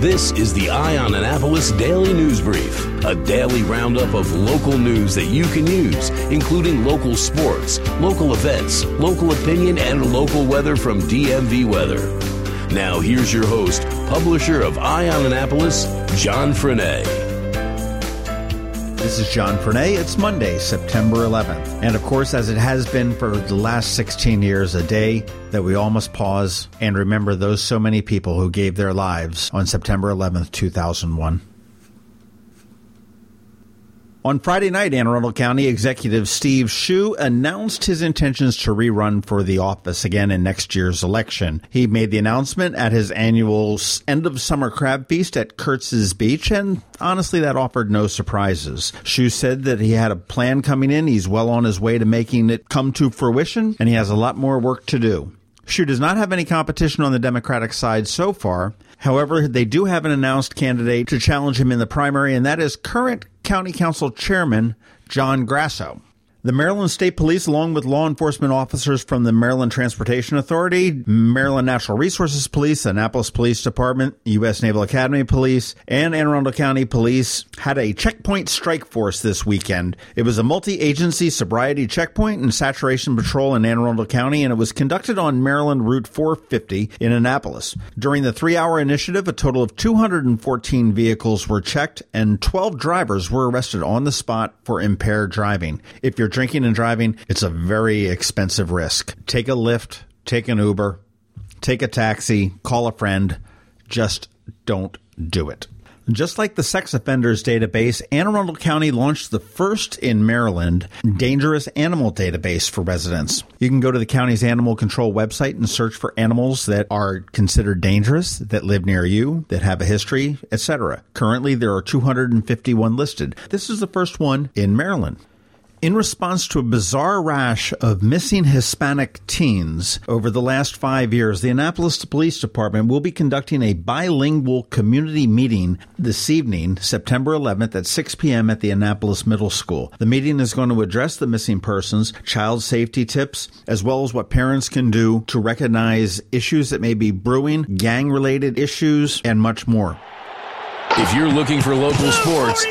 This is the Eye on Annapolis Daily News Brief, a daily roundup of local news that you can use, including local sports, local events, local opinion, and local weather from DMV Weather. Now, here's your host, publisher of Eye on Annapolis, John Frenaye. This is John Frenaye. It's Monday, September 11th. And of course, as it has been for the last 16 years, a day that we all must pause and remember those so many people who gave their lives on September 11th, 2001. On Friday night, Anne Arundel County Executive Steve Schuh announced his intentions to rerun for the office again in next year's election. He made the announcement at his annual end of summer crab feast at Kurtz's Beach, and honestly, that offered no surprises. Schuh said that he had a plan coming in, he's well on his way to making it come to fruition, and he has a lot more work to do. Schuh does not have any competition on the Democratic side so far. However, they do have an announced candidate to challenge him in the primary, and that is current County Council Chairman John Grasso. The Maryland State Police, along with law enforcement officers from the Maryland Transportation Authority, Maryland Natural Resources Police, Annapolis Police Department, U.S. Naval Academy Police, and Anne Arundel County Police had a checkpoint strike force this weekend. It was a multi agency sobriety checkpoint and saturation patrol in Anne Arundel County, and it was conducted on Maryland Route 450 in Annapolis. During the three hour initiative, a total of 214 vehicles were checked, and 12 drivers were arrested on the spot for impaired driving. If you're drinking and driving, it's a very expensive risk. Take a Lyft, take an Uber, take a taxi, call a friend. Just don't do it. Just like the sex offenders database, Anne Arundel County launched the first in Maryland dangerous animal database for residents. You can go to the county's animal control website and search for animals that are considered dangerous, that live near you, that have a history, etc. Currently, there are 251 listed. This is the first one in Maryland. In response to a bizarre rash of missing Hispanic teens over the last five years, the Annapolis Police Department will be conducting a bilingual community meeting this evening, September 11th at 6 p.m. at the Annapolis Middle School. The meeting is going to address the missing persons, child safety tips, as well as what parents can do to recognize issues that may be brewing, gang related issues, and much more. If you're looking for local sports,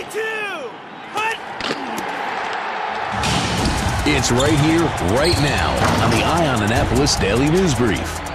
It's right here, right now on the Eye on Annapolis Daily News Brief.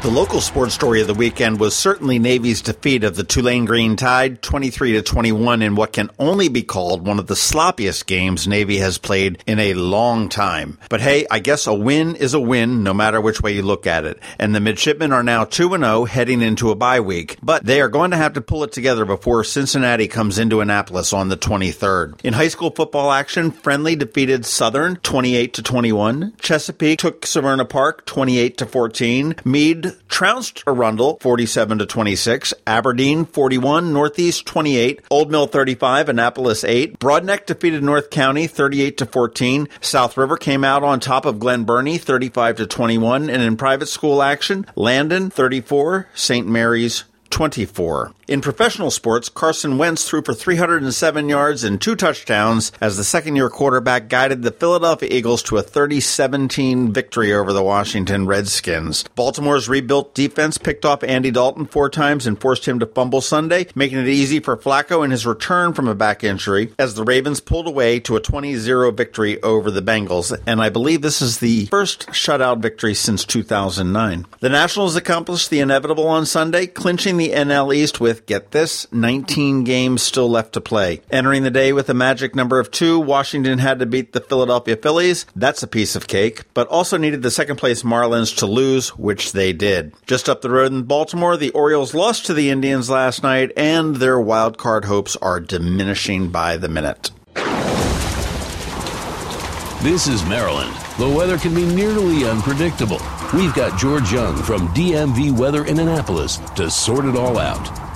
The local sports story of the weekend was certainly Navy's defeat of the Tulane Green Tide 23 to 21 in what can only be called one of the sloppiest games Navy has played in a long time. But hey, I guess a win is a win no matter which way you look at it. And the midshipmen are now 2 0 heading into a bye week, but they are going to have to pull it together before Cincinnati comes into Annapolis on the 23rd. In high school football action, Friendly defeated Southern 28 to 21. Chesapeake took Severna Park 28 to 14. Meade trounced Arundel 47 to 26, Aberdeen 41, Northeast 28, Old Mill 35, Annapolis 8, Broadneck defeated North County 38 to 14, South River came out on top of Glen Burnie 35 to 21, and in private school action, Landon 34, St. Mary's 24. In professional sports, Carson Wentz threw for 307 yards and two touchdowns as the second year quarterback guided the Philadelphia Eagles to a 30 17 victory over the Washington Redskins. Baltimore's rebuilt defense picked off Andy Dalton four times and forced him to fumble Sunday, making it easy for Flacco in his return from a back injury as the Ravens pulled away to a 20 0 victory over the Bengals. And I believe this is the first shutout victory since 2009. The Nationals accomplished the inevitable on Sunday, clinching the NL East with with, get this, 19 games still left to play. Entering the day with a magic number of two, Washington had to beat the Philadelphia Phillies. That's a piece of cake, but also needed the second place Marlins to lose, which they did. Just up the road in Baltimore, the Orioles lost to the Indians last night, and their wild card hopes are diminishing by the minute. This is Maryland. The weather can be nearly unpredictable. We've got George Young from DMV Weather in Annapolis to sort it all out.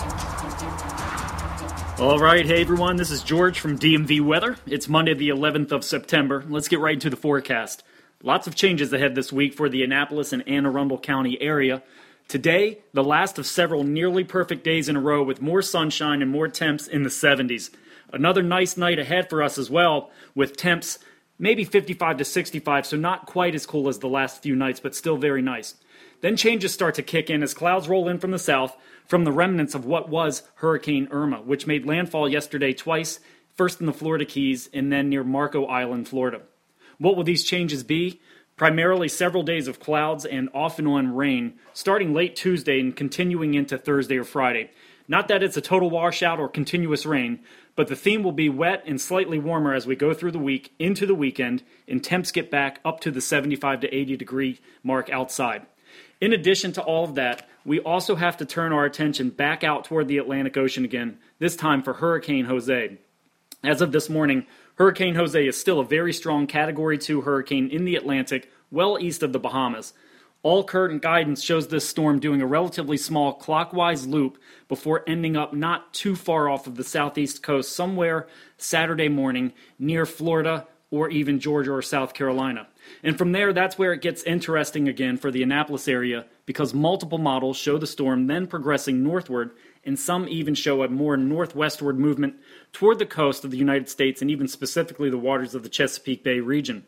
All right, hey everyone, this is George from DMV Weather. It's Monday, the 11th of September. Let's get right into the forecast. Lots of changes ahead this week for the Annapolis and Anne Arundel County area. Today, the last of several nearly perfect days in a row with more sunshine and more temps in the 70s. Another nice night ahead for us as well, with temps maybe 55 to 65, so not quite as cool as the last few nights, but still very nice. Then changes start to kick in as clouds roll in from the south from the remnants of what was Hurricane Irma, which made landfall yesterday twice, first in the Florida Keys and then near Marco Island, Florida. What will these changes be? Primarily several days of clouds and off and on rain, starting late Tuesday and continuing into Thursday or Friday. Not that it's a total washout or continuous rain, but the theme will be wet and slightly warmer as we go through the week into the weekend, and temps get back up to the 75 to 80 degree mark outside. In addition to all of that, we also have to turn our attention back out toward the Atlantic Ocean again, this time for Hurricane Jose. As of this morning, Hurricane Jose is still a very strong Category 2 hurricane in the Atlantic, well east of the Bahamas. All current guidance shows this storm doing a relatively small clockwise loop before ending up not too far off of the southeast coast, somewhere Saturday morning near Florida or even Georgia or South Carolina. And from there, that's where it gets interesting again for the Annapolis area because multiple models show the storm then progressing northward, and some even show a more northwestward movement toward the coast of the United States and even specifically the waters of the Chesapeake Bay region.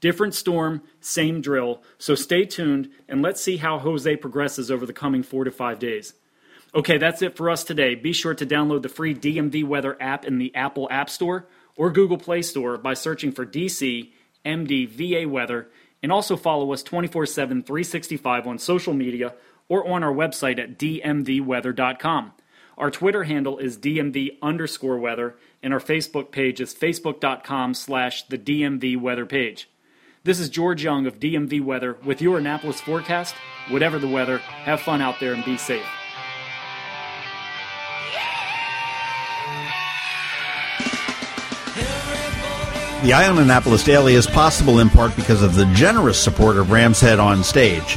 Different storm, same drill, so stay tuned and let's see how Jose progresses over the coming four to five days. Okay, that's it for us today. Be sure to download the free DMV Weather app in the Apple App Store or Google Play Store by searching for DC MD Weather, and also follow us 24 7, 365 on social media or on our website at dmvweather.com. Our Twitter handle is DMV underscore weather, and our Facebook page is facebook.com slash the DMV weather page. This is George Young of DMV Weather with your Annapolis forecast. Whatever the weather, have fun out there and be safe. The Eye on Annapolis Daily is possible in part because of the generous support of Rams Head on stage.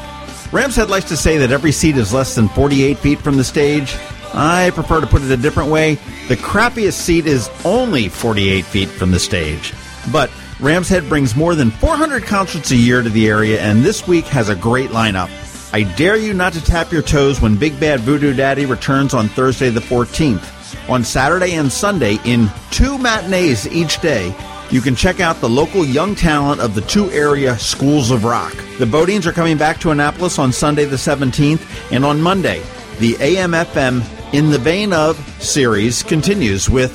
Rams Head likes to say that every seat is less than 48 feet from the stage. I prefer to put it a different way. The crappiest seat is only 48 feet from the stage. But Rams Head brings more than 400 concerts a year to the area, and this week has a great lineup. I dare you not to tap your toes when Big Bad Voodoo Daddy returns on Thursday the 14th. On Saturday and Sunday, in two matinees each day, you can check out the local young talent of the two area schools of rock. The BoDeans are coming back to Annapolis on Sunday the 17th, and on Monday, the AMFM In the Vein of series continues with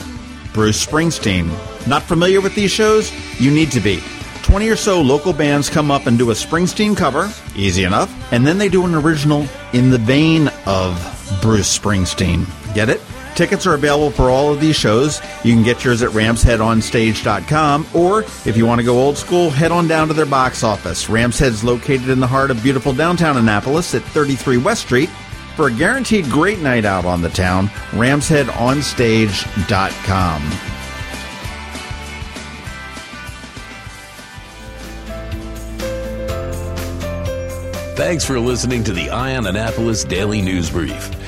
Bruce Springsteen. Not familiar with these shows? You need to be. 20 or so local bands come up and do a Springsteen cover, easy enough, and then they do an original in the vein of Bruce Springsteen. Get it? Tickets are available for all of these shows. You can get yours at ramsheadonstage.com, or if you want to go old school, head on down to their box office. Rams Head's located in the heart of beautiful downtown Annapolis at 33 West Street. For a guaranteed great night out on the town, ramsheadonstage.com. Thanks for listening to the Eye on Annapolis Daily News Brief.